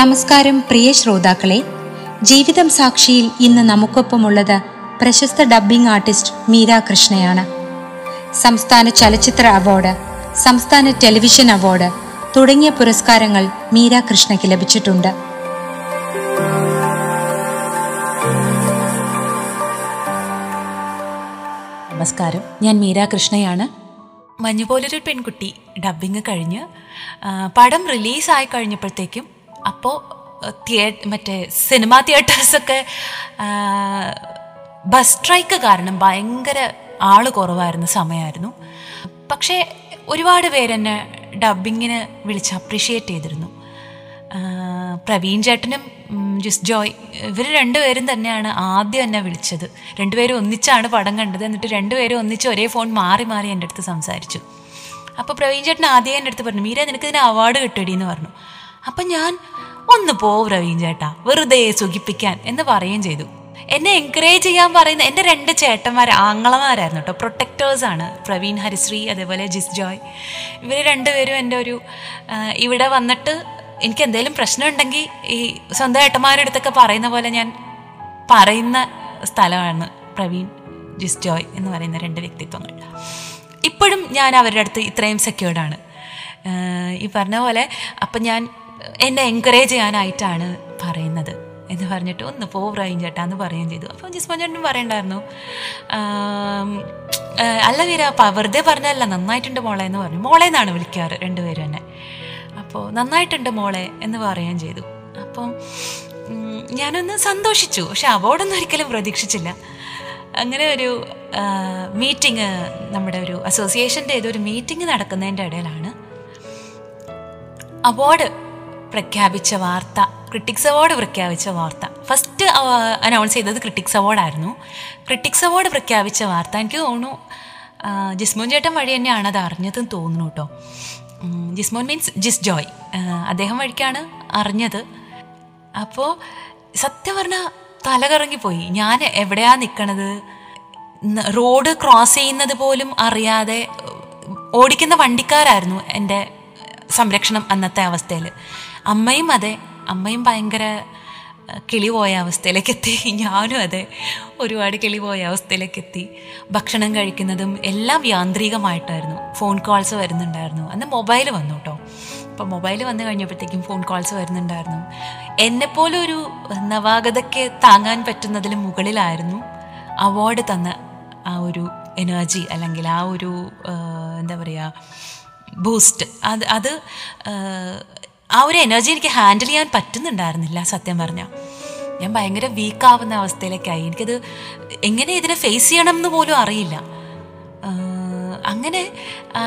നമസ്കാരം പ്രിയ ശ്രോതാക്കളെ. ജീവിതം സാക്ഷിയിൽ ഇന്ന് നമുക്കൊപ്പമുള്ളത് പ്രശസ്ത ഡബ്ബിംഗ് ആർട്ടിസ്റ്റ് മീര കൃഷ്ണയാണ്. സംസ്ഥാന ചലച്ചിത്ര അവാർഡ് സംസ്ഥാന ടെലിവിഷൻ അവാർഡ് തുടങ്ങിയ പുരസ്കാരങ്ങൾ മീര കൃഷ്ണയ്ക്ക് ലഭിച്ചിട്ടുണ്ട്. നമസ്കാരം. ഞാൻ മീര കൃഷ്ണയാണ്. മഞ്ഞുപോലൊരു പെൺകുട്ടി ഡബ്ബിങ് കഴിഞ്ഞ് പടം റിലീസായി കഴിഞ്ഞപ്പോഴത്തേക്കും അപ്പോൾ തിയേ മറ്റേ സിനിമാ തിയേറ്റേഴ്സൊക്കെ ബസ് സ്ട്രൈക്ക് കാരണം ഭയങ്കര ആൾ കുറവായിരുന്ന സമയമായിരുന്നു പക്ഷേ ഒരുപാട് പേരെന്നെ ഡബിങ്ങിന് വിളിച്ച് അപ്രീഷിയേറ്റ് ചെയ്തിരുന്നു. പ്രവീൺ ചേട്ടനും ജിസ് ജോയ് ഇവർ രണ്ടുപേരും തന്നെയാണ് ആദ്യം എന്നെ വിളിച്ചത്. രണ്ടുപേരും ഒന്നിച്ചാണ് പടം കണ്ടത്. എന്നിട്ട് രണ്ടുപേരും ഒന്നിച്ച് ഒരേ ഫോൺ മാറി മാറി എന്റെ അടുത്ത് സംസാരിച്ചു. അപ്പോൾ പ്രവീൺ ചേട്ടൻ ആദ്യം എന്റെ അടുത്ത് പറഞ്ഞു മീര നിനക്ക് ഇതിന് അവാർഡ് കിട്ടടി എന്ന് പറഞ്ഞു. അപ്പം ഞാൻ ഒന്ന് പോ പ്രവീൺ ചേട്ടാ വെറുതെ സുഖിപ്പിക്കാൻ എന്ന് പറയുകയും ചെയ്തു. എന്നെ എൻകറേജ് ചെയ്യാൻ പറയുന്ന എന്റെ രണ്ട് ചേട്ടന്മാർ ആങ്ങളമാരായിരുന്നു കേട്ടോ. ആണ്. പ്രവീൺ ഹരിശ്രീ അതേപോലെ ജിസ് ജോയ്. ഇവർ രണ്ടുപേരും എന്റെ ഒരു ഇവിടെ വന്നിട്ട് എനിക്ക് എന്തെങ്കിലും പ്രശ്നം ഉണ്ടെങ്കിൽ ഈ സ്വന്തം ഏട്ടന്മാരുടെ അടുത്തൊക്കെ പറയുന്ന പോലെ ഞാൻ പറയുന്ന സ്ഥലമാണ് പ്രവീൺ ജിസ് ജോയ് എന്ന് പറയുന്ന രണ്ട് വ്യക്തിത്വങ്ങൾ. ഇപ്പോഴും ഞാൻ അവരുടെ അടുത്ത് ഇത്രയും സെക്യൂർഡാണ് ഈ പറഞ്ഞ പോലെ അപ്പം ഞാൻ എന്നെ എൻകറേജ് ചെയ്യാനായിട്ടാണ് പറയുന്നത്. എന്ന് പറഞ്ഞിട്ട് ഒന്ന് പോ പ്രവീൺ ചേട്ടാ എന്ന് പറയുകയും ചെയ്തു. അപ്പോൾ ജിസ്മോൻ ചേട്ടനും പറയണ്ടായിരുന്നു അല്ല വീര വെറുതെ പറഞ്ഞല്ല നന്നായിട്ടുണ്ട് മോളെ എന്ന് പറഞ്ഞു. മോളെ എന്നാണ് വിളിക്കാറ് രണ്ടുപേരും എന്നെ. അപ്പോൾ നന്നായിട്ടുണ്ട് മോളെ എന്ന് പറയുകയും ചെയ്തു. അപ്പം ഞാനൊന്ന് സന്തോഷിച്ചു. പക്ഷെ അവാർഡൊന്നും ഒരിക്കലും പ്രതീക്ഷിച്ചില്ല. അങ്ങനെ ഒരു മീറ്റിംഗ് നമ്മുടെ ഒരു അസോസിയേഷന്റെ ഏതൊരു മീറ്റിംഗ് നടക്കുന്നതിന്റെ ഇടയിലാണ് അവാർഡ് പ്രഖ്യാപിച്ച വാർത്ത ക്രിട്ടിക്സ് അവാർഡ് പ്രഖ്യാപിച്ച വാർത്ത. ഫസ്റ്റ് അനൗൺസ് ചെയ്തത് ക്രിട്ടിക്സ് അവാർഡായിരുന്നു ക്രിട്ടിക്സ് അവാർഡ് പ്രഖ്യാപിച്ച വാർത്ത എനിക്ക് തോന്നുന്നു ജിസ്മോൻ ചേട്ടൻ വഴി തന്നെയാണ് അത് അറിഞ്ഞതെന്ന് തോന്നുന്നു കേട്ടോ. ജിസ്മോൻ മീൻസ് ജിസ് ജോയ് അദ്ദേഹം വഴിക്കാണ് അറിഞ്ഞത്. അപ്പോൾ സത്യം പറഞ്ഞാൽ തല കറങ്ങിപ്പോയി ഞാൻ എവിടെയാ നിൽക്കണത് റോഡ് ക്രോസ് ചെയ്യുന്നത് പോലും അറിയാതെ ഓടിക്കുന്ന വണ്ടിക്കാരായിരുന്നു എന്റെ സംരക്ഷണം അന്നത്തെ അവസ്ഥയിൽ അമ്മയും അതെ. അമ്മയും ഭയങ്കര കിളി പോയ അവസ്ഥയിലേക്ക് എത്തി ഞാനും അതെ. ഒരുപാട് കിളി പോയ അവസ്ഥയിലേക്ക് എത്തി ഭക്ഷണം കഴിക്കുന്നതും എല്ലാം യാന്ത്രികമായിട്ടായിരുന്നു. ഫോൺ കോൾസ് വരുന്നുണ്ടായിരുന്നു. അന്ന് മൊബൈൽ വന്നു കേട്ടോ അപ്പോൾ മൊബൈൽ വന്നു കഴിഞ്ഞപ്പോഴത്തേക്കും ഫോൺ കോൾസ് വരുന്നുണ്ടായിരുന്നു. എന്നെപ്പോലെ ഒരു നവാഗതയ്ക്ക് താങ്ങാൻ പറ്റുന്നതിന് മുകളിലായിരുന്നു അവാർഡ് തന്ന ആ ഒരു എനർജി അല്ലെങ്കിൽ ആ ഒരു എന്താ പറയുക ബൂസ്റ്റ്. അത് അത് ആ, ഒരു എനർജി എനിക്ക് ഹാൻഡിൽ ചെയ്യാൻ പറ്റുന്നുണ്ടായിരുന്നില്ല സത്യം പറഞ്ഞാൽ ഞാൻ ഭയങ്കര വീക്കാവുന്ന അവസ്ഥയിലേക്കായി. എനിക്കത് എങ്ങനെ ഇതിനെ ഫേസ് ചെയ്യണം എന്ന് പോലും അറിയില്ല. അങ്ങനെ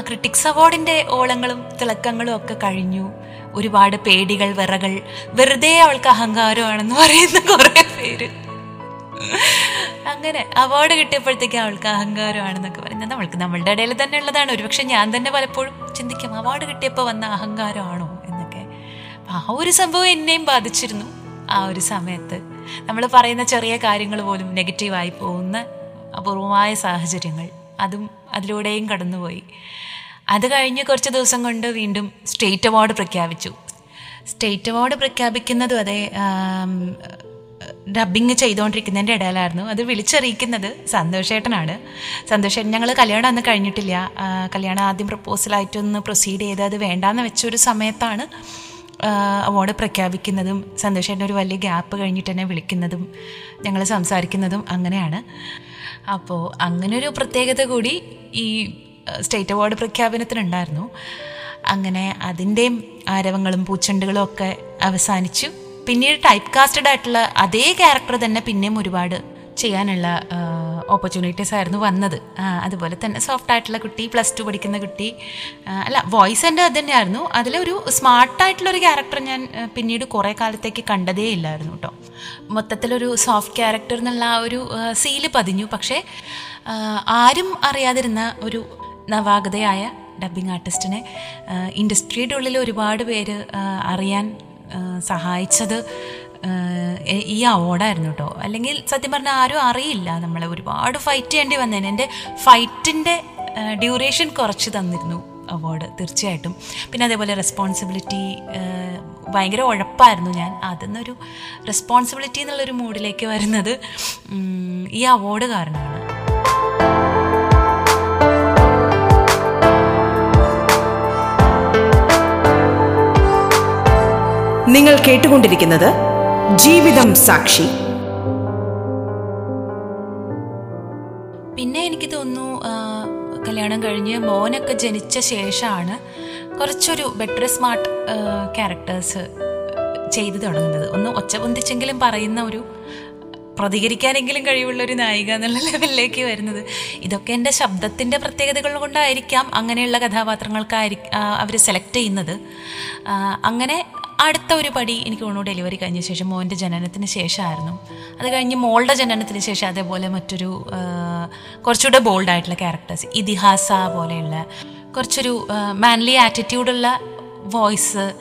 ക്രിട്ടിക്സ് അവാർഡിന്റെ ഓളങ്ങളും തിളക്കങ്ങളും ഒക്കെ കഴിഞ്ഞു. ഒരുപാട് പേടികൾ വിറകൾ. വെറുതെ അവൾക്ക് അഹങ്കാരമാണെന്ന് പറയുന്ന കുറേ പേര്. അങ്ങനെ അവാർഡ് കിട്ടിയപ്പോഴത്തേക്ക് അവൾക്ക് അഹങ്കാരമാണെന്നൊക്കെ പറയുന്നത് നമ്മൾക്ക് നമ്മളുടെ ഇടയിൽ തന്നെ ഉള്ളതാണ്. ഒരുപക്ഷെ ഞാൻ തന്നെ പലപ്പോഴും ചിന്തിക്കും അവാർഡ് കിട്ടിയപ്പോൾ വന്ന അഹങ്കാരമാണോ? ആ ഒരു സംഭവം എന്നെയും ബാധിച്ചിരുന്നു. ആ ഒരു സമയത്ത് നമ്മൾ പറയുന്ന ചെറിയ കാര്യങ്ങൾ പോലും നെഗറ്റീവായി പോകുന്ന അപൂർവമായ സാഹചര്യങ്ങൾ. അതും അതിലൂടെയും കടന്നുപോയി. അത് കഴിഞ്ഞ് കുറച്ച് ദിവസം കൊണ്ട് വീണ്ടും സ്റ്റേറ്റ് അവാർഡ് പ്രഖ്യാപിച്ചു. സ്റ്റേറ്റ് അവാർഡ് പ്രഖ്യാപിക്കുന്നതും അതേ ഡബിങ് ചെയ്തുകൊണ്ടിരിക്കുന്നതിന്റെ ഇടയിലായിരുന്നു. അത് വിളിച്ചറിയിക്കുന്നത് സന്തോഷേട്ടനാണ്. സന്തോഷേട്ടൻ ഞങ്ങൾ കല്യാണം അന്ന് കഴിഞ്ഞിട്ടില്ല. കല്യാണം ആദ്യം പ്രപ്പോസലായിട്ടൊന്ന് പ്രൊസീഡ് ചെയ്ത് അത് വേണ്ടാന്ന് വെച്ചൊരു സമയത്താണ് അവാർഡ് പ്രഖ്യാപിക്കുന്നതും സന്തോഷമായിട്ട് ഒരു വലിയ ഗ്യാപ്പ് കഴിഞ്ഞിട്ട് തന്നെ വിളിക്കുന്നതും ഞങ്ങൾ സംസാരിക്കുന്നതും അങ്ങനെയാണ്. അപ്പോൾ അങ്ങനെ ഒരു പ്രത്യേകത കൂടി ഈ സ്റ്റേറ്റ് അവാർഡ് പ്രഖ്യാപനത്തിനുണ്ടായിരുന്നു. അങ്ങനെ അതിന്റെയും ആരവങ്ങളും പൂച്ചെണ്ടുകളും ഒക്കെ അവസാനിച്ചു. പിന്നീട് ടൈപ്പ് കാസ്റ്റഡ് ആയിട്ടുള്ള അതേ ക്യാരക്ടർ തന്നെ പിന്നെയും ഒരുപാട് ചെയ്യാനുള്ള ഓപ്പർച്യൂണിറ്റീസ് ആയിരുന്നു വന്നത്. അതുപോലെ തന്നെ സോഫ്റ്റ് ആയിട്ടുള്ള കുട്ടി പ്ലസ് ടു പഠിക്കുന്ന കുട്ടി. അല്ല വോയിസ് എന്റെ അത് തന്നെയായിരുന്നു. അതിലൊരു സ്മാർട്ടായിട്ടുള്ളൊരു ക്യാരക്ടർ ഞാൻ പിന്നീട് കുറേ കാലത്തേക്ക് കണ്ടതേ ഇല്ലായിരുന്നു കേട്ടോ മൊത്തത്തിലൊരു സോഫ്റ്റ് ക്യാരക്ടർ എന്നുള്ള ആ ഒരു സീൽ പതിഞ്ഞു. പക്ഷേ ആരും അറിയാതിരുന്ന ഒരു നവാഗതയായ ഡബ്ബിംഗ് ആർട്ടിസ്റ്റിനെ ഇൻഡസ്ട്രിയുടെ ഉള്ളിൽ ഒരുപാട് പേര് അറിയാൻ സഹായിച്ചത് ഈ അവാർഡായിരുന്നു കേട്ടോ അല്ലെങ്കിൽ സത്യം പറഞ്ഞാൽ ആരും അറിയില്ല. നമ്മളെ ഒരുപാട് ഫൈറ്റ് ചെയ്യേണ്ടി വന്നേനെ. എന്റെ ഫൈറ്റിന്റെ ഡ്യൂറേഷൻ കുറച്ച് തന്നിരുന്നു അവാർഡ് തീർച്ചയായിട്ടും. പിന്നെ അതേപോലെ റെസ്പോൺസിബിലിറ്റി ഭയങ്കര ഉഴപ്പായിരുന്നു ഞാൻ. അതിന്നൊരു റെസ്പോൺസിബിലിറ്റി എന്നുള്ളൊരു മൂഡിലേക്ക് വരുന്നത് ഈ അവാർഡ് കാരണമാണ്. നിങ്ങൾ കേട്ടുകൊണ്ടിരിക്കുന്നത് ജീവിതം സാക്ഷി. പിന്നെ എനിക്ക് തോന്നുന്നു കല്യാണം കഴിഞ്ഞ് മോനൊക്കെ ജനിച്ച ശേഷമാണ് കുറച്ചൊരു ബെറ്റർ സ്മാർട്ട് ക്യാരക്ടേഴ്സ് ചെയ്തു തുടങ്ങുന്നത്. ഒന്ന് ഒച്ച പൊന്തിച്ചെങ്കിലും പറയുന്ന ഒരു പ്രതികരിക്കാനെങ്കിലും കഴിവുള്ള ഒരു നായിക എന്നുള്ള ലെവലിലേക്ക് വരുന്നത്. ഇതൊക്കെ എന്റെ ശബ്ദത്തിന്റെ പ്രത്യേകതകൾ കൊണ്ടായിരിക്കാം അങ്ങനെയുള്ള കഥാപാത്രങ്ങൾക്കായിരിക്കും അവർ സെലക്ട് ചെയ്യുന്നത്. അങ്ങനെ അടുത്ത ഒരു പടി എനിക്ക് തോന്നുന്നു ഡെലിവറി കഴിഞ്ഞ ശേഷം മോന്റെ ജനനത്തിന് ശേഷമായിരുന്നു. അത് കഴിഞ്ഞ് മോളുടെ ജനനത്തിന് ശേഷം അതേപോലെ മറ്റൊരു കുറച്ചുകൂടെ ബോൾഡ് ആയിട്ടുള്ള ക്യാരക്ടേഴ്സ് ഇതിഹാസ പോലെയുള്ള കുറച്ചൊരു മാൻലി ആറ്റിറ്റ്യൂഡുള്ള വോയിസ്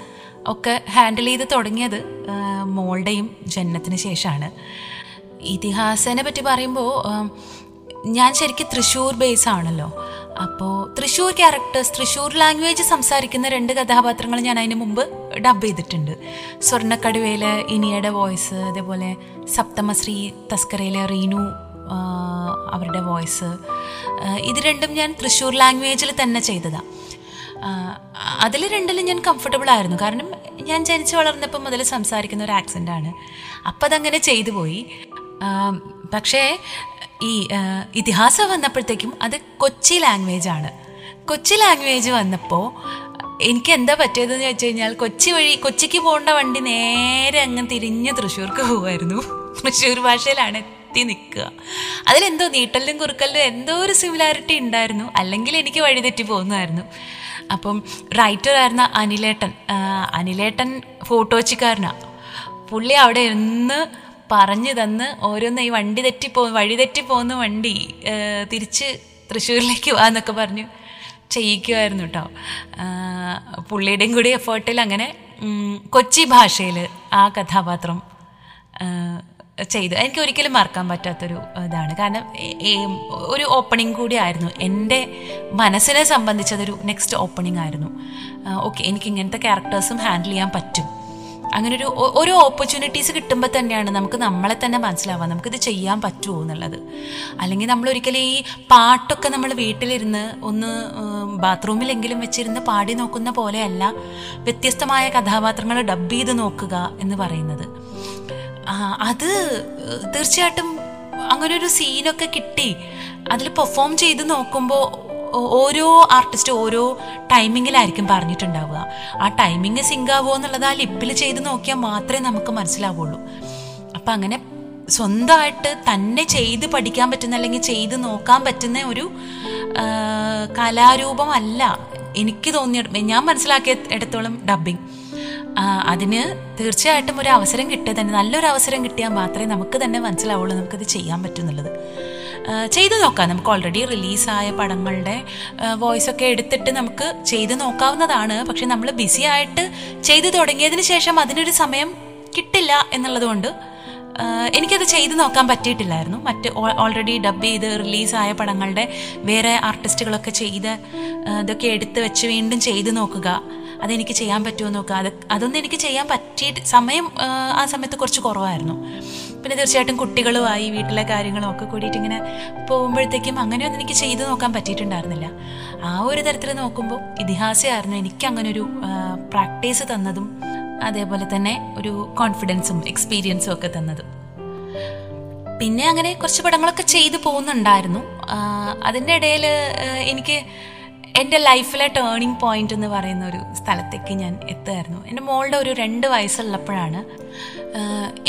ഒക്കെ ഹാൻഡിൽ ചെയ്ത് തുടങ്ങിയത് മോളുടെയും ജനനത്തിന് ശേഷമാണ്. ഇതിഹാസനെ പറ്റി പറയുമ്പോൾ ഞാൻ ശരിക്കും തൃശ്ശൂർ ബേസ് ആണല്ലോ. അപ്പോൾ തൃശ്ശൂർ ക്യാരക്ടേഴ്സ് തൃശ്ശൂർ ലാംഗ്വേജ് സംസാരിക്കുന്ന രണ്ട് കഥാപാത്രങ്ങൾ ഞാൻ അതിന് മുമ്പ് ഡബ് ചെയ്തിട്ടുണ്ട്. സ്വർണക്കടുവയിലെ ഇനിയുടെ വോയിസ് അതേപോലെ സപ്തമശ്രീ തസ്കരയിലെ റീനു അവരുടെ വോയിസ് ഇത് രണ്ടും ഞാൻ തൃശ്ശൂർ ലാംഗ്വേജിൽ തന്നെ ചെയ്തതാണ് അതിൽ രണ്ടിലും ഞാൻ കംഫർട്ടബിൾ ആയിരുന്നു. കാരണം ഞാൻ ജനിച്ചു വളർന്നപ്പോൾ മുതൽ സംസാരിക്കുന്ന ഒരു ആക്സെന്റ് ആണ്. അപ്പം അതങ്ങനെ ചെയ്തു പോയി. പക്ഷേ ഈ ഇതിഹാസം വന്നപ്പോഴത്തേക്കും അത് കൊച്ചി ലാംഗ്വേജ് ആണ്. കൊച്ചി ലാംഗ്വേജ് വന്നപ്പോൾ എനിക്ക് എന്താ പറ്റിയതെന്ന് വെച്ച് കഴിഞ്ഞാൽ കൊച്ചി വഴി കൊച്ചിക്ക് പോകേണ്ട വണ്ടി നേരെ അങ്ങ് തിരിഞ്ഞ് തൃശ്ശൂർക്ക് പോകുമായിരുന്നു തൃശ്ശൂർ ഭാഷയിലാണ് എത്തി നിൽക്കുക. അതിലെന്തോ നീട്ടലിലും കുറുക്കലിലും എന്തോ ഒരു സിമിലാരിറ്റി ഉണ്ടായിരുന്നു. അല്ലെങ്കിൽ എനിക്ക് വഴിതെറ്റി പോകുന്നതായിരുന്നു. അപ്പം റൈറ്റർ ആയിരുന്ന അനിലേട്ടൻ അനിലേട്ടൻ ഫോട്ടോച്ചിക്കാരനാണ് പുള്ളി അവിടെ ഇരുന്ന് പറഞ്ഞു തന്ന് ഓരോന്ന് ഈ വണ്ടി തെറ്റി പോ വഴി തെറ്റി തെറ്റിപ്പോകുന്ന വണ്ടി തിരിച്ച് തൃശ്ശൂരിലേക്ക് വാന്നൊക്കെ പറഞ്ഞു. ചെയ്യിക്കുമായിരുന്നു കേട്ടോ പുള്ളിയുടെയും കൂടി എഫേർട്ടിൽ അങ്ങനെ കൊച്ചി ഭാഷയിൽ ആ കഥാപാത്രം ചെയ്തു. എനിക്ക് ഒരിക്കലും മറക്കാൻ പറ്റാത്തൊരു ഇതാണ്. കാരണം ഒരു ഓപ്പണിംഗ് കൂടി ആയിരുന്നു. എന്റെ മനസ്സിനെ സംബന്ധിച്ചതൊരു നെക്സ്റ്റ് ഓപ്പണിംഗ് ആയിരുന്നു. ഓക്കെ എനിക്ക് ഇങ്ങനത്തെ ക്യാരക്ടേഴ്സും ഹാൻഡിൽ ചെയ്യാൻ പറ്റും. അങ്ങനെ ഒരു ഓരോ ഓപ്പർച്യൂണിറ്റീസ് കിട്ടുമ്പോൾ തന്നെയാണ് നമുക്ക് നമ്മളെ തന്നെ മനസ്സിലാവുക. നമുക്കിത് ചെയ്യാൻ പറ്റുമോ എന്നുള്ളത്. അല്ലെങ്കിൽ നമ്മൾ ഒരിക്കലും ഈ പാട്ടൊക്കെ നമ്മൾ വീട്ടിലിരുന്ന് ഒന്ന് ബാത്റൂമിലെങ്കിലും വെച്ചിരുന്ന് പാടി നോക്കുന്ന പോലെയല്ല വ്യത്യസ്തമായ കഥാപാത്രങ്ങൾ ഡബ് ചെയ്ത് നോക്കുക എന്ന് പറയുന്നത്. അത് തീർച്ചയായിട്ടും അങ്ങനെ ഒരു സീനൊക്കെ കിട്ടി. അതിൽ പെർഫോം ചെയ്ത് നോക്കുമ്പോൾ ഓരോ ആർട്ടിസ്റ്റ് ഓരോ ടൈമിങ്ങിലായിരിക്കും പറഞ്ഞിട്ടുണ്ടാവുക. ആ ടൈമിങ് സിങ്ക് ആവുമോ എന്നുള്ളത് ആ ലിപ്പിൽ ചെയ്ത് നോക്കിയാൽ മാത്രമേ നമുക്ക് മനസ്സിലാവുള്ളൂ. അപ്പം അങ്ങനെ സ്വന്തമായിട്ട് തന്നെ ചെയ്ത് പഠിക്കാൻ പറ്റുന്ന അല്ലെങ്കിൽ ചെയ്ത് നോക്കാൻ പറ്റുന്ന ഒരു കലാരൂപമല്ല എനിക്ക് തോന്നിയ ഞാൻ മനസ്സിലാക്കിയ ഇടത്തോളം ഡബ്ബിങ് അതിന് തീർച്ചയായിട്ടും ഒരു അവസരം കിട്ടുക തന്നെ നല്ലൊരു അവസരം കിട്ടിയാൽ മാത്രമേ നമുക്ക് തന്നെ മനസ്സിലാവുള്ളൂ നമുക്കത് ചെയ്യാൻ പറ്റും എന്നുള്ളത് ആ, ചെയ്തു നോക്കാം. നമുക്ക് ഓൾറെഡി റിലീസായ പടങ്ങളുടെ വോയിസ് ഒക്കെ എടുത്തിട്ട് നമുക്ക് ചെയ്തു നോക്കാവുന്നതാണ്. പക്ഷെ നമ്മൾ ബിസി ആയിട്ട് ചെയ്തു തുടങ്ങിയതിന് ശേഷം അതിനൊരു സമയം കിട്ടില്ല എന്നുള്ളതുകൊണ്ട് എനിക്കത് ചെയ്തു നോക്കാൻ പറ്റിയിട്ടില്ലായിരുന്നു. മറ്റ് ഓൾറെഡി ഡബ് ചെയ്ത് റിലീസായ പടങ്ങളുടെ വേറെ ആർട്ടിസ്റ്റുകളൊക്കെ ചെയ്ത് ഇതൊക്കെ എടുത്ത് വെച്ച് വീണ്ടും ചെയ്തു നോക്കുക. അതെനിക്ക് ചെയ്യാൻ പറ്റുമോ നോക്കുക. അത് അതൊന്നും എനിക്ക് ചെയ്യാൻ പറ്റിയിട്ട് സമയം ആ, സമയത്ത് കുറച്ച് കുറവായിരുന്നു. പിന്നെ തീർച്ചയായിട്ടും കുട്ടികളുമായി വീട്ടിലെ കാര്യങ്ങളും ഒക്കെ കൂടിയിട്ട് ഇങ്ങനെ പോകുമ്പോഴത്തേക്കും അങ്ങനെയൊന്നും എനിക്ക് ചെയ്തു നോക്കാൻ പറ്റിയിട്ടുണ്ടായിരുന്നില്ല. ആ ഒരു തരത്തിൽ നോക്കുമ്പോൾ ഇതിഹാസമായിരുന്നു എനിക്ക് അങ്ങനെ ഒരു പ്രാക്ടീസ് തന്നതും അതേപോലെ തന്നെ ഒരു കോൺഫിഡൻസും എക്സ്പീരിയൻസും ഒക്കെ തന്നതും. പിന്നെ അങ്ങനെ കുറച്ച് പടങ്ങളൊക്കെ ചെയ്തു പോകുന്നുണ്ടായിരുന്നു. അതിന്റെ ഇടയിൽ എനിക്ക് എന്റെ ലൈഫിലെ ടേണിംഗ് പോയിന്റ് എന്ന് പറയുന്ന ഒരു സ്ഥലത്തേക്ക് ഞാൻ എത്തുമായിരുന്നു എന്റെ മോളുടെ ഒരു രണ്ട് വയസ്സുള്ളപ്പോഴാണ്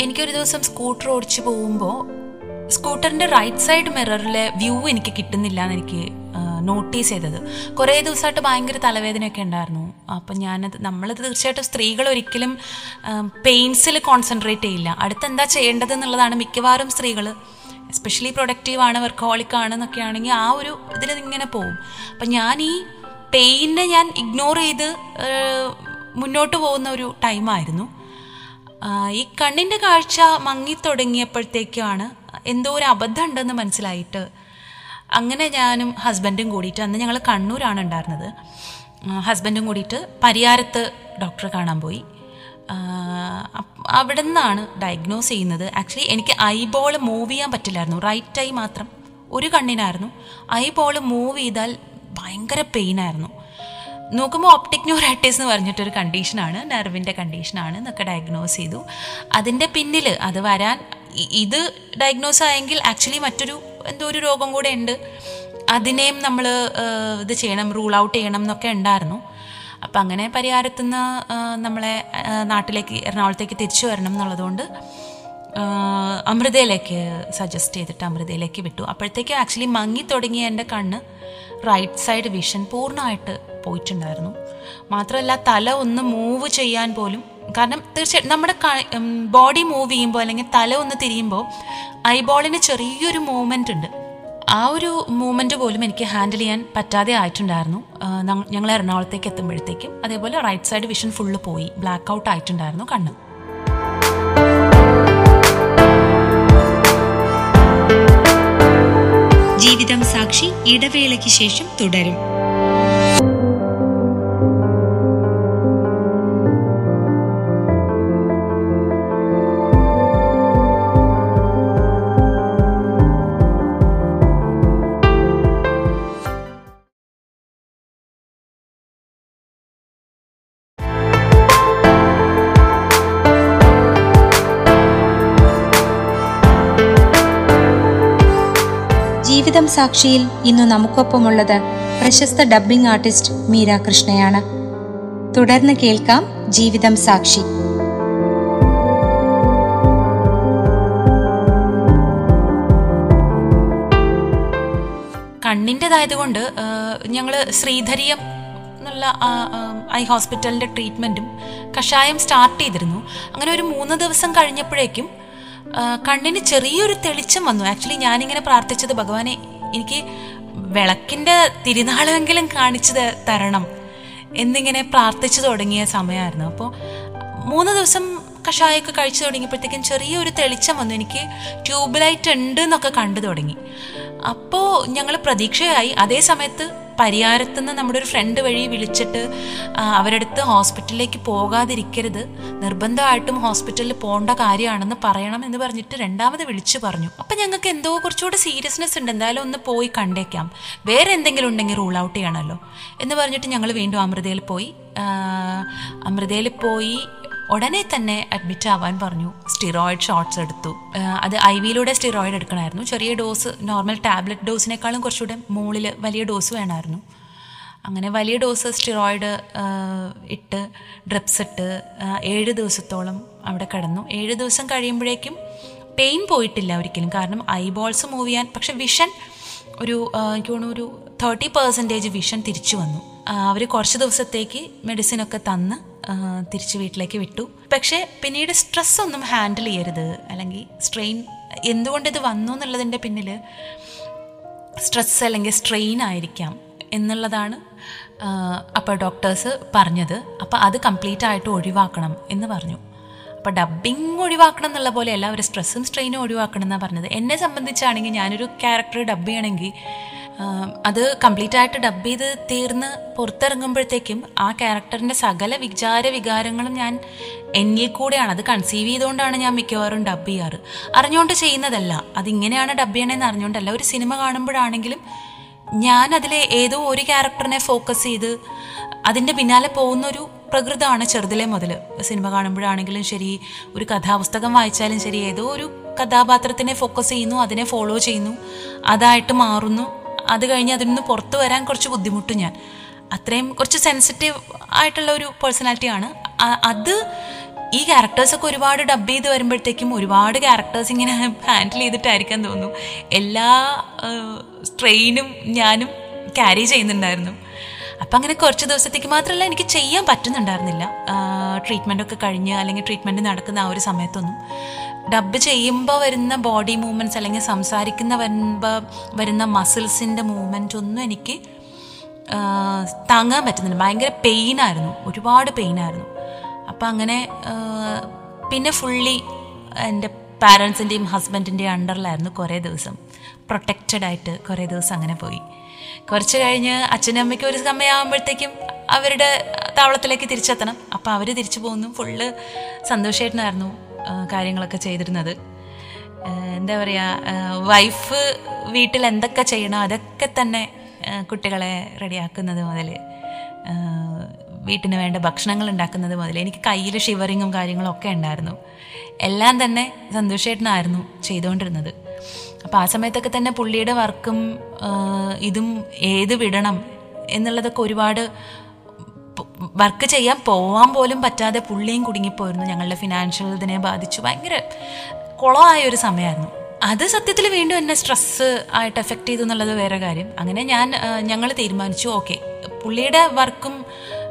എനിക്കൊരു ദിവസം സ്കൂട്ടർ ഓടിച്ചു പോകുമ്പോൾ സ്കൂട്ടറിന്റെ റൈറ്റ് സൈഡ് മിററിലെ വ്യൂ എനിക്ക് കിട്ടുന്നില്ല എന്ന് എനിക്ക് നോട്ടീസ് ചെയ്തത്. കുറേ ദിവസമായിട്ട് ഭയങ്കര തലവേദനയൊക്കെ ഉണ്ടായിരുന്നു. അപ്പം ഞാനത് നമ്മളത് തീർച്ചയായിട്ടും സ്ത്രീകൾ ഒരിക്കലും പെയിൻസിൽ കോൺസെൻട്രേറ്റ് ചെയ്യില്ല അടുത്ത് എന്താ ചെയ്യേണ്ടത് എന്നുള്ളതാണ് മിക്കവാറും സ്ത്രീകൾ എസ്പെഷ്യലി പ്രൊഡക്റ്റീവ് ആണ് വർക്കോളിക് ആണ് എന്നൊക്കെ ആണെങ്കിൽ ആ ഒരു ഇതിൽ ഇങ്ങനെ പോവും അപ്പം ഞാൻ ഈ പെയിനെ ഞാൻ ഇഗ്നോർ ചെയ്ത് മുന്നോട്ട് പോകുന്ന ഒരു ടൈമായിരുന്നു ഈ കണ്ണിന്റെ കാഴ്ച മങ്ങി തുടങ്ങിയപ്പോഴത്തേക്കാണ് എന്തോ ഒരു അബദ്ധം ഉണ്ടെന്ന് മനസ്സിലായിട്ട് അങ്ങനെ ഞാനും ഹസ്ബൻഡും കൂടിയിട്ട് അന്ന് ഞങ്ങൾ കണ്ണൂരാണ് ഉണ്ടായിരുന്നത്. ഹസ്ബൻഡും കൂടിയിട്ട് പരിയാരത്ത് ഡോക്ടറെ കാണാൻ പോയി. അവിടെ നിന്നാണ് ഡയഗ്നോസ് ചെയ്യുന്നത്. ആക്ച്വലി എനിക്ക് ഐബോൾ മൂവ് ചെയ്യാൻ പറ്റില്ലായിരുന്നു. റൈറ്റ് ഐ മാത്രം. ഒരു കണ്ണിനായിരുന്നു. ഐബോൾ മൂവ് ചെയ്താൽ ഭയങ്കര പെയിനായിരുന്നു നോക്കുമ്പോൾ ഓപ്റ്റിക് ന്യൂറൈറ്റിസ് എന്ന് പറഞ്ഞിട്ടൊരു കണ്ടീഷനാണ് നെർവിന്റെ കണ്ടീഷനാണ് എന്നൊക്കെ ഡയഗ്നോസ് ചെയ്തു. അതിന്റെ പിന്നിൽ അത് വരാൻ ഇത് ഡയഗ്നോസ് ആയെങ്കിൽ ആക്ച്വലി മറ്റൊരു എന്തോ ഒരു രോഗം കൂടെ ഉണ്ട്. അതിനെയും നമ്മൾ ഇത് ചെയ്യണം റൂൾ ഔട്ട് ചെയ്യണം എന്നൊക്കെ ഉണ്ടായിരുന്നു. അപ്പം അങ്ങനെ പരിഹാരത്തുനിന്ന് നമ്മളെ നാട്ടിലേക്ക് എറണാകുളത്തേക്ക് തിരിച്ചു വരണം എന്നുള്ളതുകൊണ്ട് അമൃതയിലേക്ക് സജസ്റ്റ് ചെയ്തിട്ട് അമൃതയിലേക്ക് വിട്ടു. അപ്പോഴത്തേക്കും ആക്ച്വലി മങ്ങി തുടങ്ങിയ എന്റെ കണ്ണ് റൈറ്റ് സൈഡ് വിഷൻ പൂർണമായിട്ട് പോയിട്ടുണ്ടായിരുന്നു. മാത്രമല്ല തല ഒന്ന് മൂവ് ചെയ്യാൻ പോലും കാരണം തീർച്ചയായിട്ടും നമ്മുടെ ബോഡി മൂവ് ചെയ്യുമ്പോൾ അല്ലെങ്കിൽ തല ഒന്ന് തിരിയുമ്പോൾ ഐബോളിന് ചെറിയൊരു മൂവ്മെന്റ് ഉണ്ട്. ആ ഒരു മൂവ്മെന്റ് പോലും എനിക്ക് ഹാൻഡിൽ ചെയ്യാൻ പറ്റാതെ ആയിട്ടുണ്ടായിരുന്നു. ഞങ്ങൾ എറണാകുളത്തേക്ക് എത്തുമ്പോഴത്തേക്കും അതേപോലെ റൈറ്റ് സൈഡ് വിഷൻ ഫുള്ള് പോയി. ബ്ലാക്ക് ഔട്ട് ആയിട്ടുണ്ടായിരുന്നു കണ്ണ്. ജീവിതം സാക്ഷി ഇടവേളയ്ക്ക് ശേഷം തുടരും. സാക്ഷിയിൽ ഇന്ന് നമുക്കൊപ്പമുള്ളത് പ്രശസ്ത ഡബ്ബിംഗ് ആർട്ടിസ്റ്റ് മീര കൃഷ്ണയാണ്. തുടർന്ന് കേൾക്കാം ജീവിതം സാക്ഷി. കണ്ണിന്റെതായതുകൊണ്ട് ഞങ്ങൾ ശ്രീധരിയം എന്നുള്ള ഐ ഹോസ്പിറ്റലിന്റെ ട്രീറ്റ്മെന്റും കഷായം സ്റ്റാർട്ട് ചെയ്തിരുന്നു. അങ്ങനെ ഒരു മൂന്ന് ദിവസം കഴിഞ്ഞപ്പോഴേക്കും കണ്ണിന് ചെറിയൊരു തെളിച്ചം വന്നു. ആക്ച്വലി ഞാനിങ്ങനെ പ്രാർത്ഥിച്ചത് ഭഗവാനെ എനിക്ക് വിളക്കിന്റെ തിരുനാളെങ്കിലും കാണിച്ചു തരണം എന്നിങ്ങനെ പ്രാർത്ഥിച്ചു തുടങ്ങിയ സമയമായിരുന്നു. അപ്പോൾ മൂന്ന് ദിവസം കഷായമൊക്കെ കഴിച്ചു തുടങ്ങിയപ്പോഴത്തേക്കും ചെറിയൊരു തെളിച്ചം വന്നു. എനിക്ക് ട്യൂബ് ലൈറ്റ് ഉണ്ട് എന്നൊക്കെ കണ്ടു തുടങ്ങി. അപ്പോൾ ഞങ്ങൾ പ്രതീക്ഷയായി. അതേ സമയത്ത് പരിയാരത്തു നിന്ന് നമ്മുടെ ഒരു ഫ്രണ്ട് വഴി വിളിച്ചിട്ട് അവരടുത്ത് ഹോസ്പിറ്റലിലേക്ക് പോകാതിരിക്കരുത്. നിർബന്ധമായിട്ടും ഹോസ്പിറ്റലിൽ പോകേണ്ട കാര്യമാണെന്ന് പറയണം എന്ന് പറഞ്ഞിട്ട് രണ്ടാമത് വിളിച്ചു പറഞ്ഞു. അപ്പം ഞങ്ങൾക്ക് എന്തോ കുറച്ചുകൂടെ സീരിയസ്നെസ് ഉണ്ട്. എന്തായാലും ഒന്ന് പോയി കണ്ടേക്കാം. വേറെ എന്തെങ്കിലും ഉണ്ടെങ്കിൽ റൂൾ ഔട്ട് ചെയ്യണമല്ലോ എന്ന് പറഞ്ഞിട്ട് ഞങ്ങൾ വീണ്ടും അമൃതയിൽ പോയി. അമൃതയിൽ പോയി. ഉടനെ തന്നെ അഡ്മിറ്റ് ആവാൻ പറഞ്ഞു. സ്റ്റിറോയിഡ് ഷോട്ട്സ് എടുത്തു. അത് ഐ വിയിലൂടെ സ്റ്റിറോയിഡ് എടുക്കണമായിരുന്നു. ചെറിയ ഡോസ് നോർമൽ ടാബ്ലറ്റ് ഡോസിനേക്കാളും കുറച്ചുകൂടെ മുകളിൽ വലിയ ഡോസ് വേണമായിരുന്നു. അങ്ങനെ വലിയ ഡോസ് സ്റ്റിറോയിഡ് ഇട്ട് ഡ്രിപ്സ് ഇട്ട് ഏഴ് ദിവസത്തോളം അവിടെ കിടന്നു. ഏഴ് ദിവസം കഴിയുമ്പോഴേക്കും പെയിൻ പോയിട്ടില്ല ഒരിക്കലും. കാരണം ഐബോൾസ് മൂവ് ചെയ്യാൻ പക്ഷെ വിഷൻ ഒരു എനിക്ക് തോന്നുന്നു ഒരു തേർട്ടി പെർസെന്റേജ് വിഷൻ തിരിച്ചു വന്നു. അവർ കുറച്ച് ദിവസത്തേക്ക് മെഡിസിനൊക്കെ തന്ന് തിരിച്ച് വീട്ടിലേക്ക് വിട്ടു. പക്ഷേ പിന്നീട് സ്ട്രെസ് ഒന്നും ഹാൻഡിൽ ചെയ്യരുത്. അല്ലെങ്കിൽ സ്ട്രെയിൻ എന്തുകൊണ്ട് ഇത് വന്നു എന്നുള്ളതിന്റെ പിന്നിൽ സ്ട്രെസ് അല്ലെങ്കിൽ സ്ട്രെയിൻ ആയിരിക്കാം എന്നുള്ളതാണ് അപ്പോൾ ഡോക്ടേഴ്സ് പറഞ്ഞത്. അപ്പോൾ അത് കംപ്ലീറ്റ് ആയിട്ട് ഒഴിവാക്കണം എന്ന് പറഞ്ഞു. അപ്പോൾ ഡബ്ബിങ് ഒഴിവാക്കണം എന്നുള്ള പോലെയല്ല ഒരു സ്ട്രെസ്സും സ്ട്രെയിനും ഒഴിവാക്കണം എന്നാണ് പറഞ്ഞത്. എന്നെ സംബന്ധിച്ചാണെങ്കിൽ ഞാനൊരു ക്യാരക്ടർ ഡബ് ചെയ്യണമെങ്കിൽ അത് കംപ്ലീറ്റ് ആയിട്ട് ഡബ് ചെയ്ത് തീർന്ന് പുറത്തിറങ്ങുമ്പോഴത്തേക്കും ആ ക്യാരക്ടറിന്റെ സകല വിചാര വികാരങ്ങളും ഞാൻ എന്നിൽ കൂടെയാണ്. അത് കൺസീവ് ചെയ്തുകൊണ്ടാണ് ഞാൻ മിക്കവാറും ഡബ് ചെയ്യാറ്. അറിഞ്ഞുകൊണ്ട് ചെയ്യുന്നതല്ല. അതിങ്ങനെയാണ് ഡബ് ചെയ്യണമെന്ന് അറിഞ്ഞുകൊണ്ടല്ല. ഒരു സിനിമ കാണുമ്പോഴാണെങ്കിലും ഞാൻ അതിലെ ഏതോ ഒരു ക്യാരക്ടറിനെ ഫോക്കസ് ചെയ്ത് അതിന്റെ പിന്നാലെ പോകുന്നൊരു പ്രകൃതമാണ് ചെറുതിലെ മുതൽ സിനിമ കാണുമ്പോഴാണെങ്കിലും ശരി ഒരു കഥാപുസ്തകം വായിച്ചാലും ശരി ഏതോ ഒരു കഥാപാത്രത്തിനെ ഫോക്കസ് ചെയ്യുന്നു അതിനെ ഫോളോ ചെയ്യുന്നു അതായിട്ട് മാറുന്നു. അത് കഴിഞ്ഞ് അതിൽ നിന്ന് പുറത്തു വരാൻ കുറച്ച് ബുദ്ധിമുട്ടും ഞാൻ. അത്രയും കുറച്ച് സെൻസിറ്റീവ് ആയിട്ടുള്ള ഒരു പേഴ്സണാലിറ്റിയാണ് അത് ഈ ക്യാരക്ടേഴ്സൊക്കെ ഒരുപാട് ഡബ് ചെയ്ത് വരുമ്പോഴത്തേക്കും ഒരുപാട് ക്യാരക്ടേഴ്സ് ഇങ്ങനെ ഹാൻഡിൽ ചെയ്തിട്ടായിരിക്കാൻ തോന്നുന്നു. എല്ലാ സ്ട്രെയിനും ഞാനും ക്യാരി ചെയ്യുന്നുണ്ടായിരുന്നു. അപ്പം അങ്ങനെ കുറച്ച് ദിവസത്തേക്ക് മാത്രമല്ല എനിക്ക് ചെയ്യാൻ പറ്റുന്നുണ്ടായിരുന്നില്ല. ട്രീറ്റ്മെന്റൊക്കെ കഴിഞ്ഞ് അല്ലെങ്കിൽ ട്രീറ്റ്മെന്റ് നടക്കുന്ന ആ ഒരു സമയത്തൊന്നും. ഡബ് ചെയ്യുമ്പോൾ വരുന്ന ബോഡി മൂവ്മെന്റ്സ് അല്ലെങ്കിൽ സംസാരിക്കുന്ന വരുമ്പോൾ വരുന്ന മസിൽസിന്റെ മൂവ്മെന്റ് ഒന്നും എനിക്ക് താങ്ങാൻ പറ്റുന്നില്ല. ഭയങ്കര പെയിനായിരുന്നു ഒരുപാട് പെയിനായിരുന്നു അപ്പം അങ്ങനെ പിന്നെ ഫുള്ളി എന്റെ പാരൻസിന്റെയും ഹസ്ബൻഡിന്റെയും അണ്ടറിലായിരുന്നു കുറേ ദിവസം. പ്രൊട്ടക്റ്റഡ് ആയിട്ട് കുറേ ദിവസം അങ്ങനെ പോയി. കുറച്ച് കഴിഞ്ഞ് അച്ഛനും അമ്മയ്ക്കും ഒരു സമയമാകുമ്പോഴത്തേക്കും അവരുടെ താവളത്തിലേക്ക് തിരിച്ചെത്തണം. അപ്പോൾ അവർ തിരിച്ചു പോകുന്നു. ഫുള്ള് സന്തോഷമായിട്ടായിരുന്നു കാര്യങ്ങളൊക്കെ ചെയ്തിരുന്നത്. എന്താ പറയുക വൈഫ് വീട്ടിൽ എന്തൊക്കെ ചെയ്യണോ അതൊക്കെ തന്നെ കുട്ടികളെ റെഡിയാക്കുന്നത് മുതൽ വീട്ടിന് വേണ്ട ഭക്ഷണങ്ങൾ ഉണ്ടാക്കുന്നത് മുതൽ എനിക്ക് കയ്യിൽ ഷിവറിങ്ങും കാര്യങ്ങളും ഒക്കെ ഉണ്ടായിരുന്നു. എല്ലാം തന്നെ സന്തോഷേട്ടനായിരുന്നു ചെയ്തുകൊണ്ടിരുന്നത് അപ്പോൾ ആ സമയത്തൊക്കെ തന്നെ പുള്ളിയുടെ വർക്കും ഇതും ഏത് വിടണം എന്നുള്ളതൊക്കെ ഒരുപാട് വർക്ക് ചെയ്യാൻ പോവാൻ പോലും പറ്റാതെ പുള്ളിയും കുടുങ്ങിപ്പോയിരുന്നു. ഞങ്ങളുടെ ഫിനാൻഷ്യൽ ഇതിനെ ബാധിച്ചു. ഭയങ്കര കുളമായ ഒരു സമയമായിരുന്നു. അത് സത്യത്തിൽ വീണ്ടും എന്നെ സ്ട്രെസ് ആയിട്ട് എഫക്റ്റ് ചെയ്തു എന്നുള്ളത് വേറെ കാര്യം. അങ്ങനെ ഞാൻ ഞങ്ങൾ തീരുമാനിച്ചു ഓക്കെ പുള്ളിയുടെ വർക്കും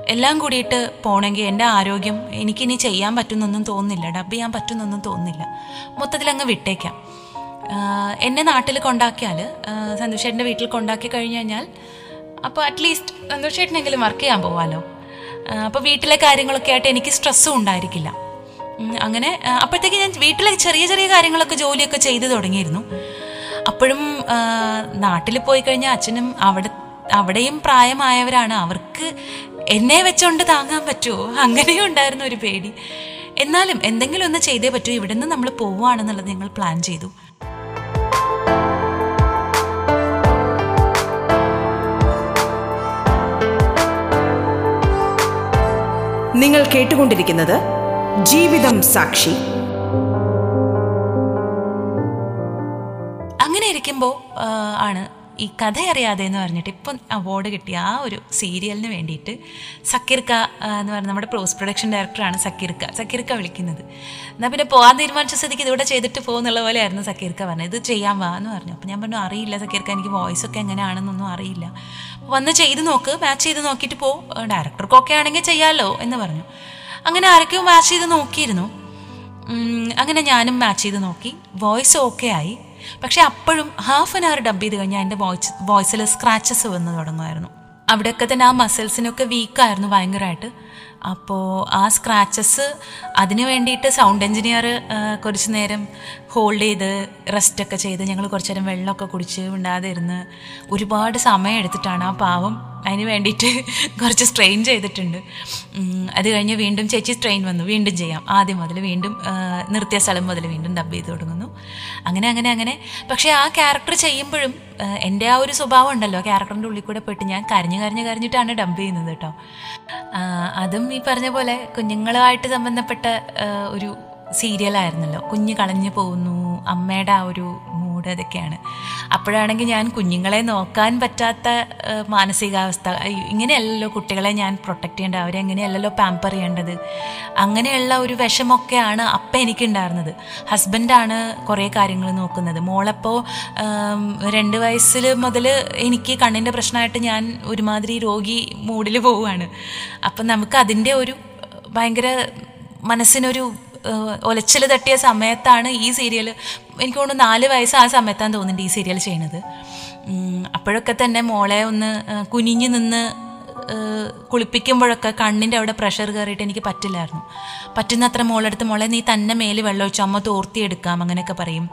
എല്ലാം കൂടിയിട്ട് പോണെങ്കിൽ എന്റെ ആരോഗ്യം എനിക്കിനി ചെയ്യാൻ പറ്റുന്നൊന്നും തോന്നുന്നില്ല. ഡബ് ചെയ്യാൻ പറ്റുന്നൊന്നും തോന്നുന്നില്ല. മൊത്തത്തിൽ അങ്ങ് വിട്ടേക്കാം. എന്നെ നാട്ടിൽ കൊണ്ടാക്കിയാൽ സന്തോഷേട്ടന്റെ വീട്ടിൽ കൊണ്ടാക്കി കഴിഞ്ഞു കഴിഞ്ഞാൽ അപ്പോൾ അറ്റ്ലീസ്റ്റ് സന്തോഷേട്ടനെങ്കിലും വർക്ക് ചെയ്യാൻ പോവാമല്ലോ അപ്പോൾ വീട്ടിലെ കാര്യങ്ങളൊക്കെ ആയിട്ട് എനിക്ക് സ്ട്രെസ്സും ഉണ്ടായിരിക്കില്ല. അങ്ങനെ അപ്പോഴത്തേക്ക് ഞാൻ വീട്ടിലെ ചെറിയ ചെറിയ കാര്യങ്ങളൊക്കെ ജോലിയൊക്കെ ചെയ്തു തുടങ്ങിയിരുന്നു. അപ്പോഴും നാട്ടിൽ പോയി കഴിഞ്ഞാൽ അച്ഛനും അവിടെ അവിടെയും പ്രായമായവരാണ്. അവർക്ക് എന്നെ വെച്ചോണ്ട് താങ്ങാൻ പറ്റുമോ അങ്ങനെയും ഉണ്ടായിരുന്നു ഒരു പേടി. എന്നാലും എന്തെങ്കിലും ഒന്ന് ചെയ്തേ പറ്റൂ. ഇവിടെ നിന്ന് നമ്മൾ പോവുകയാണെന്നുള്ളത് ഞങ്ങൾ പ്ലാൻ ചെയ്തു. നിങ്ങൾ കേട്ടുകൊണ്ടിരിക്കുന്നത് ജീവിതം സാക്ഷി. അങ്ങനെ ഇരിക്കുമ്പോൾ ആണ് ഈ കഥ അറിയാതെ എന്ന് പറഞ്ഞിട്ട് ഇപ്പം അവാർഡ് കിട്ടിയ ആ ഒരു സീരിയലിന് വേണ്ടിയിട്ട് സക്കീർക്ക എന്ന് പറഞ്ഞ നമ്മുടെ പ്രോസ് പ്രൊഡക്ഷൻ ഡയറക്ടറാണ് സക്കീർക്ക. സക്കീർക്ക വിളിക്കുന്നത്. എന്നാൽ പിന്നെ പോകാൻ തീരുമാനിച്ച സ്ഥിതിക്ക് ഇതിവിടെ ചെയ്തിട്ട് പോകുന്നുള്ള പോലെയായിരുന്നു സക്കീർക്ക പറഞ്ഞത്. ഇത് ചെയ്യാൻ വാ എന്ന് പറഞ്ഞു. അപ്പോൾ ഞാൻ പറഞ്ഞു അറിയില്ല സക്കീർക്ക എനിക്ക് വോയിസ് ഒക്കെ എങ്ങനെയാണെന്നൊന്നും അറിയില്ല. വന്ന് ചെയ്ത് നോക്ക് മാച്ച് ചെയ്ത് നോക്കിയിട്ട് പോ. ഡയറക്ടർക്കൊക്കെ ആണെങ്കിൽ ചെയ്യാമല്ലോ എന്ന് പറഞ്ഞു. അങ്ങനെ ആരൊക്കെയോ മാച്ച് ചെയ്ത് നോക്കിയിരുന്നു. അങ്ങനെ ഞാനും മാച്ച് ചെയ്ത് നോക്കി. വോയിസ് ഓക്കെ ആയി. പക്ഷെ അപ്പോഴും ഹാഫ് ആൻ അവർ ഡബ് ചെയ്ത് കഴിഞ്ഞാൽ എന്റെ വോയിസ് വോയിസിൽ സ്ക്രാച്ചസ് വന്ന് തുടങ്ങുമായിരുന്നു. അവിടെയൊക്കെ തന്നെ ആ മസിൽസിനൊക്കെ വീക്കായിരുന്നു ഭയങ്കരമായിട്ട് അപ്പോൾ ആ സ്ക്രാച്ചസ് അതിന് വേണ്ടിയിട്ട് സൗണ്ട് എഞ്ചിനീയർ കുറച്ച് നേരം ഹോൾഡ് ചെയ്ത് റെസ്റ്റൊക്കെ ചെയ്ത് ഞങ്ങൾ കുറച്ച് നേരം വെള്ളമൊക്കെ കുടിച്ച് മിണ്ടാതെ ഇരുന്ന് ഒരുപാട് സമയം എടുത്തിട്ടാണ് ആ പാവം അതിന് വേണ്ടിയിട്ട് കുറച്ച് സ്ട്രെയിൻ ചെയ്തിട്ടുണ്ട്. അത് കഴിഞ്ഞ് വീണ്ടും ചേച്ചി സ്ട്രെയിൻ വന്നു. വീണ്ടും ചെയ്യാം. ആദ്യം മുതൽ വീണ്ടും നിർത്തിയ സ്ഥലം മുതൽ വീണ്ടും ഡബ് ചെയ്ത് തുടങ്ങുന്നു. അങ്ങനെ അങ്ങനെ അങ്ങനെ. പക്ഷേ ആ ക്യാരക്ടർ ചെയ്യുമ്പോഴും എന്റെ ആ ഒരു സ്വഭാവം ഉണ്ടല്ലോ. ക്യാരക്ടറിന്റെ ഉള്ളിൽ കൂടെ പോയിട്ട് ഞാൻ കരഞ്ഞ് കരഞ്ഞ് കരഞ്ഞിട്ടാണ് ഡബ് ചെയ്യുന്നത് കേട്ടോ. അതും ഈ പറഞ്ഞ പോലെ കുഞ്ഞുങ്ങളുമായിട്ട് സംബന്ധപ്പെട്ട ഒരു സീരിയലായിരുന്നല്ലോ. കുഞ്ഞ് കളഞ്ഞു പോകുന്നു. അമ്മയുടെ ആ ഒരു മൂഡ് അതൊക്കെയാണ്. അപ്പോഴാണെങ്കിൽ ഞാൻ കുഞ്ഞുങ്ങളെ നോക്കാൻ പറ്റാത്ത മാനസികാവസ്ഥ. ഇങ്ങനെയല്ലല്ലോ കുട്ടികളെ ഞാൻ പ്രൊട്ടക്റ്റ് ചെയ്യേണ്ടത്. അവരെ എങ്ങനെയല്ലല്ലോ പാമ്പർ ചെയ്യേണ്ടത്. അങ്ങനെയുള്ള ഒരു വിഷമൊക്കെയാണ് അപ്പം എനിക്കുണ്ടായിരുന്നത്. ഹസ്ബൻഡാണ് കുറേ കാര്യങ്ങൾ നോക്കുന്നത്. മോളപ്പോൾ രണ്ട് വയസ്സിൽ മുതൽ എനിക്ക് കണ്ണിന്റെ പ്രശ്നമായിട്ട് ഞാൻ ഒരുമാതിരി രോഗി മൂഡിൽ പോവുകയാണ്. അപ്പം നമുക്ക് അതിന്റെ ഒരു ഭയങ്കര മനസ്സിനൊരു ഒലച്ചിൽ തട്ടിയ സമയത്താണ് ഈ സീരിയൽ എനിക്ക് തോന്നുന്നു നാല് വയസ്സ് ആ സമയത്താണ് തോന്നുന്നുണ്ട് ഈ സീരിയൽ ചെയ്യണത്. അപ്പോഴൊക്കെ തന്നെ മോളെ ഒന്ന് കുനിഞ്ഞു നിന്ന് കുളിപ്പിക്കുമ്പോഴൊക്കെ കണ്ണിന്റെ അവിടെ പ്രഷർ കയറിയിട്ട് എനിക്ക് പറ്റില്ലായിരുന്നു. പറ്റുന്നത്ര മോളെടുത്ത് മോളെ നീ തന്നെ മേൽ വെള്ളം ഒഴിച്ച് അമ്മ തോർത്തിയെടുക്കാം അങ്ങനെയൊക്കെ പറയും.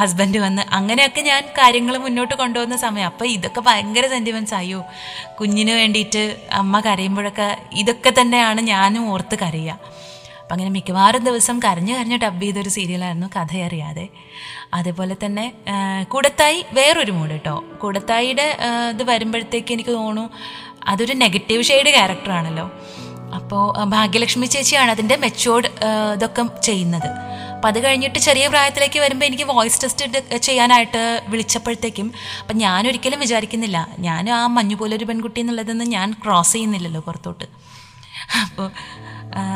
ഹസ്ബൻഡ് വന്ന്. അങ്ങനെയൊക്കെ ഞാൻ കാര്യങ്ങൾ മുന്നോട്ട് കൊണ്ടുവന്ന സമയം. അപ്പോൾ ഇതൊക്കെ ഭയങ്കര സെന്റിമെൻസ് ആയോ കുഞ്ഞിന് വേണ്ടിയിട്ട് അമ്മ കരയുമ്പോഴൊക്കെ ഇതൊക്കെ തന്നെയാണ് ഞാനും ഓർത്ത് കരയുക. അപ്പം അങ്ങനെ മിക്കവാറും ദിവസം കരഞ്ഞു കരഞ്ഞ് ഡബ് ചെയ്തൊരു സീരിയലായിരുന്നു കഥയറിയാതെ. അതേപോലെ തന്നെ കൂടത്തായി വേറൊരു മൂഡ് കേട്ടോ കൂടത്തായിയുടെ ഇത് വരുമ്പോഴത്തേക്ക് എനിക്ക് തോന്നുന്നു അതൊരു നെഗറ്റീവ് ഷെയ്ഡ് ക്യാരക്ടറാണല്ലോ അപ്പോൾ ഭാഗ്യലക്ഷ്മി ചേച്ചിയാണ് അതിന്റെ മെച്ചുവേർഡ് ഇതൊക്കെ ചെയ്യുന്നത്. അപ്പം അത് കഴിഞ്ഞിട്ട് ചെറിയ പ്രായത്തിലേക്ക് വരുമ്പോൾ എനിക്ക് വോയിസ് ടെസ്റ്റ് ചെയ്യാനായിട്ട് വിളിച്ചപ്പോഴത്തേക്കും അപ്പം ഞാനൊരിക്കലും വിചാരിക്കുന്നില്ല. ഞാൻ ആ മഞ്ഞു പോലൊരു പെൺകുട്ടി എന്നുള്ളതൊന്നും ഞാൻ ക്രോസ് ചെയ്യുന്നില്ലല്ലോ പുറത്തോട്ട്. അപ്പോൾ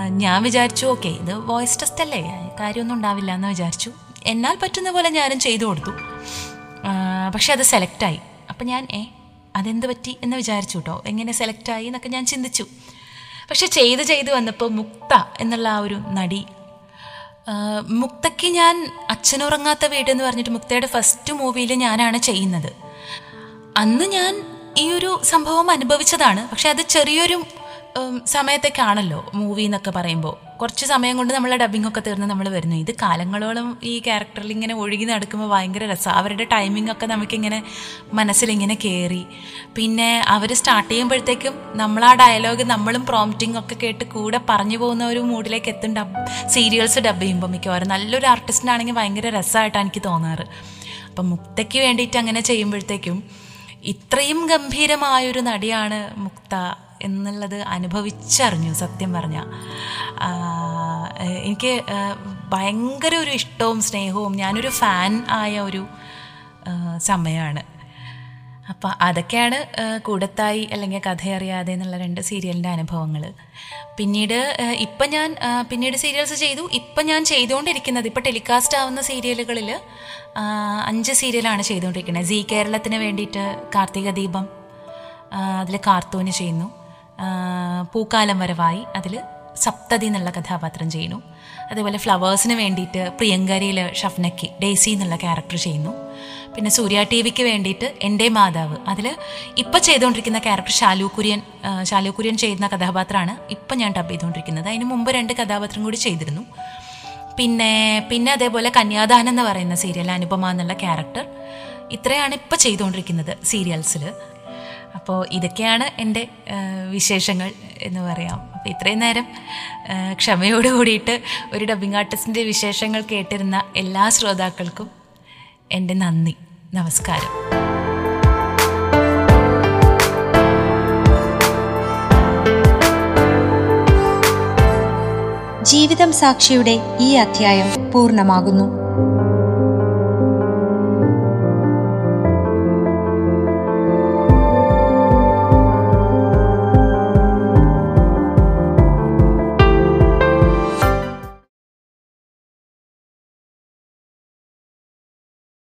ഞാൻ വിചാരിച്ചു ഓക്കെ ഇത് വോയിസ് ടെസ്റ്റ് അല്ലേ? കാര്യമൊന്നും ഉണ്ടാവില്ല എന്ന് വിചാരിച്ചു. എന്നാൽ പറ്റുന്ന പോലെ ഞാനും ചെയ്തു കൊടുത്തു. പക്ഷെ അത് സെലക്റ്റായി അപ്പം ഞാൻ ഏ അതെന്ത് പറ്റി? എന്ന് വിചാരിച്ചു കേട്ടോ എങ്ങനെ സെലക്റ്റായി എന്നൊക്കെ ഞാൻ ചിന്തിച്ചു. പക്ഷെ ചെയ്ത് ചെയ്ത് വന്നപ്പോൾ മുക്ത എന്നുള്ള ആ ഒരു നടി മുക്തയ്ക്ക് ഞാൻ അച്ഛനുറങ്ങാത്ത വീട് എന്ന് പറഞ്ഞിട്ട് മുക്തയുടെ ഫസ്റ്റ് മൂവിയിൽ ഞാനാണ് ചെയ്യുന്നത്. അന്ന് ഞാൻ ഈ ഒരു സംഭവം അനുഭവിച്ചതാണ്. പക്ഷെ അത് ചെറിയൊരു ഉം, സമയത്തേക്കാണല്ലോ മൂവി എന്നൊക്കെ പറയുമ്പോൾ കുറച്ച് സമയം കൊണ്ട് നമ്മളെ ഡബിംഗ് ഒക്കെ തീർന്ന് നമ്മൾ വരുന്നു. ഇത് കാലങ്ങളോളം ഈ ക്യാരക്ടറിൽ ഇങ്ങനെ ഒഴുകി നടക്കുമ്പോൾ ഭയങ്കര രസമാണ് അവരുടെ ടൈമിംഗ് ഒക്കെ നമുക്കിങ്ങനെ മനസ്സിലിങ്ങനെ കയറി പിന്നെ അവർ സ്റ്റാർട്ട് ചെയ്യുമ്പോഴത്തേക്കും നമ്മൾ ആ ഡയലോഗ് നമ്മളും പ്രോംപ്റ്റിംഗ് ഒക്കെ കേട്ട് കൂടെ പറഞ്ഞു പോകുന്ന ഒരു മൂഡിലേക്ക് എത്തും ഡബ് സീരിയൽസ് ഡബ് ചെയ്യുമ്പോൾ മിക്കവാറും. നല്ലൊരു ആർട്ടിസ്റ്റിനാണെങ്കിൽ ഭയങ്കര രസമായിട്ടാണ് എനിക്ക് തോന്നാറ്. അപ്പം മുക്തയ്ക്ക് വേണ്ടിയിട്ട് അങ്ങനെ ചെയ്യുമ്പോഴത്തേക്കും ഇത്രയും ഗംഭീരമായൊരു നടിയാണ് മുക്ത എന്നുള്ളത് അനുഭവിച്ചറിഞ്ഞു സത്യം പറഞ്ഞ. എനിക്ക് ഭയങ്കര ഒരു ഇഷ്ടവും സ്നേഹവും ഞാനൊരു ഫാൻ ആയ ഒരു സമയമാണ് അപ്പം അതൊക്കെയാണ് കൂടത്തായി അല്ലെങ്കിൽ കഥയറിയാതെ എന്നുള്ള രണ്ട് സീരിയലിന്റെ അനുഭവങ്ങൾ പിന്നീട് ഇപ്പം ഞാൻ പിന്നീട് സീരിയൽസ് ചെയ്തു. ഇപ്പം ഞാൻ ചെയ്തുകൊണ്ടിരിക്കുന്നത് ഇപ്പം ടെലികാസ്റ്റ് ആവുന്ന സീരിയലുകളിൽ അഞ്ച് സീരിയലാണ് ചെയ്തുകൊണ്ടിരിക്കുന്നത് സി കേരളത്തിന് വേണ്ടിയിട്ട് കാർത്തിക ദീപം അതിൽ കാർത്തൂന് ചെയ്യുന്നു. പൂക്കാലം വരവായി അതിൽ സപ്തതി എന്നുള്ള കഥാപാത്രം ചെയ്യുന്നു. അതേപോലെ ഫ്ലവേഴ്സിന് വേണ്ടിയിട്ട് പ്രിയങ്കരിയിൽ ഷഫ്നക്കി ഡേസി എന്നുള്ള ക്യാരക്ടർ ചെയ്യുന്നു. പിന്നെ സൂര്യ ടി വിക്ക് വേണ്ടിയിട്ട് എന്റെ മാതാവ്. അതിൽ ഇപ്പം ചെയ്തുകൊണ്ടിരിക്കുന്ന ക്യാരക്ടർ ഷാലു കുര്യൻ ഷാലു കുര്യൻ ചെയ്യുന്ന കഥാപാത്രമാണ് ഇപ്പം ഞാൻ ഡബ് ചെയ്തുകൊണ്ടിരിക്കുന്നത് അതിന് മുമ്പ് രണ്ട് കഥാപാത്രം കൂടി ചെയ്തിരുന്നു. പിന്നെ പിന്നെ അതേപോലെ കന്യാദാനം എന്ന് പറയുന്ന സീരിയൽ അനുപമ എന്നുള്ള ക്യാരക്ടർ. ഇത്രയാണ് ഇപ്പം ചെയ്തുകൊണ്ടിരിക്കുന്നത് സീരിയൽസിൽ അപ്പോൾ ഇതൊക്കെയാണ് എന്റെ വിശേഷങ്ങൾ എന്ന് പറയാം. അപ്പോൾ ഇത്രയും നേരം ക്ഷമയോട് കൂടിയിട്ട് ഒരു ഡബിങ് ആർട്ടിസ്റ്റിന്റെ വിശേഷങ്ങൾ കേട്ടിരുന്ന എല്ലാ ശ്രോതാക്കൾക്കും എന്റെ നന്ദി. നമസ്കാരം. ജീവിതം സാക്ഷിയുടെ ഈ അധ്യായം പൂർണമാകുന്നു.